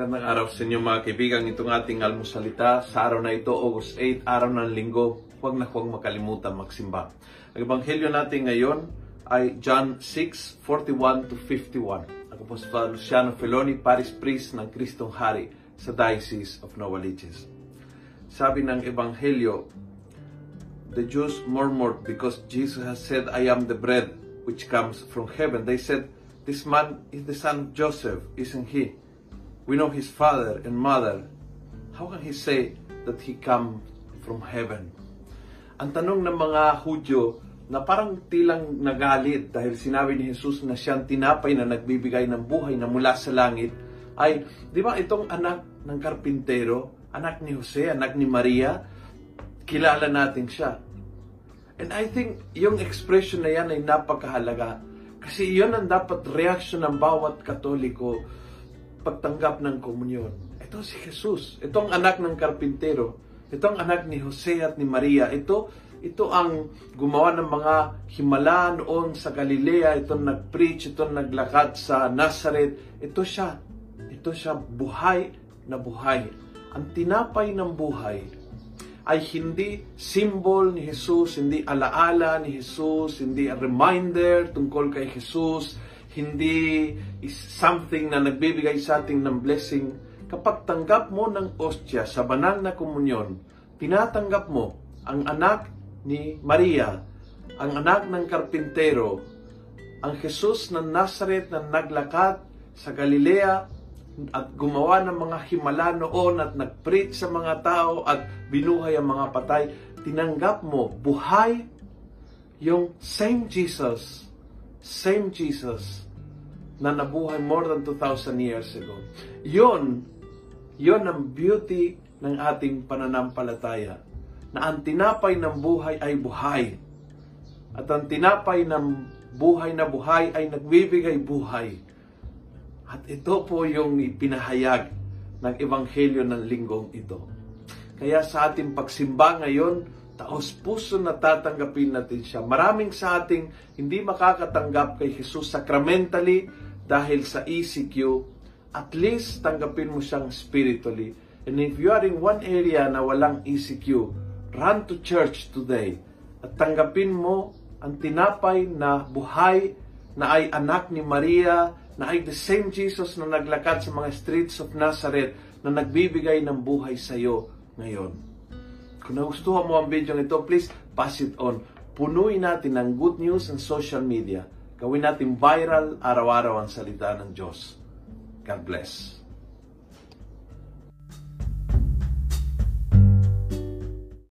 Magandang araw sa inyo mga kaibigan. Itong ating almusalita sa araw na ito, August 8, araw ng linggo. Huwag na huwag makalimutan magsimba. Ang ebanghelyo natin ngayon ay John 6, 41 to 51. Ako po si Father Luciano Feloni, Paris Priest ng Kristong Hari sa Diocese of Novaliches. Sabi ng ebanghelyo, the Jews murmured because Jesus has said, I am the bread which comes from heaven. They said, this man is the son of Joseph, isn't he? We know his father and mother. How can he say that he come from heaven? Ang tanong ng mga Hudyo na parang tilang nagalit dahil sinabi ni Jesus na siyang tinapay na nagbibigay ng buhay na mula sa langit ay, di ba itong anak ng karpintero, anak ni Jose, anak ni Maria, kilala natin siya. And I think yung expression na yan ay napakahalaga. Kasi iyon ang dapat reaction ng bawat katoliko pagtanggap ng komunyon. Ito si Jesus. Ito ang anak ng karpintero. Ito ang anak ni Jose at ni Maria. Ito, ito ang gumawa ng mga himala noon sa Galilea. Ito nag-preach, ito naglakad sa Nazareth. Ito siya. Ito siya buhay na buhay. Ang tinapay ng buhay ay hindi symbol ni Jesus, hindi alaala ni Jesus, hindi a reminder tungkol kay Jesus, hindi is something na nagbibigay sa ating ng blessing. Kapag tanggap mo ng ostya sa banal na komunyon, tinatanggap mo ang anak ni Maria, ang anak ng karpintero, ang Jesus ng Nazareth na naglakad sa Galilea at gumawa ng mga himala noon at nag-preach sa mga tao at binuhay ang mga patay, tinanggap mo buhay yung same Jesus same Jesus na nabuhay more than 2,000 years ago. Yon, yon ang beauty ng ating pananampalataya. Na ang tinapay ng buhay ay buhay. At ang tinapay ng buhay na buhay ay nagbibigay buhay. At ito po yung ipinahayag ng Ebanghelyo ng linggong ito. Kaya sa ating pagsimba ngayon, taos puso na tatanggapin natin siya. Maraming sa ating hindi makakatanggap kay Jesus sacramentally dahil sa ECQ, at least tanggapin mo siyang spiritually. And if you are in one area na walang ECQ, run to church today at tanggapin mo ang tinapay na buhay na ay anak ni Maria, na ay the same Jesus na naglakad sa mga streets of Nazareth na nagbibigay ng buhay sa iyo ngayon. Kung nagustuhan mo ang video nito, please pass it on. Punuin natin ng good news ang social media. Gawin natin viral araw-araw ang salita ng Diyos. God bless.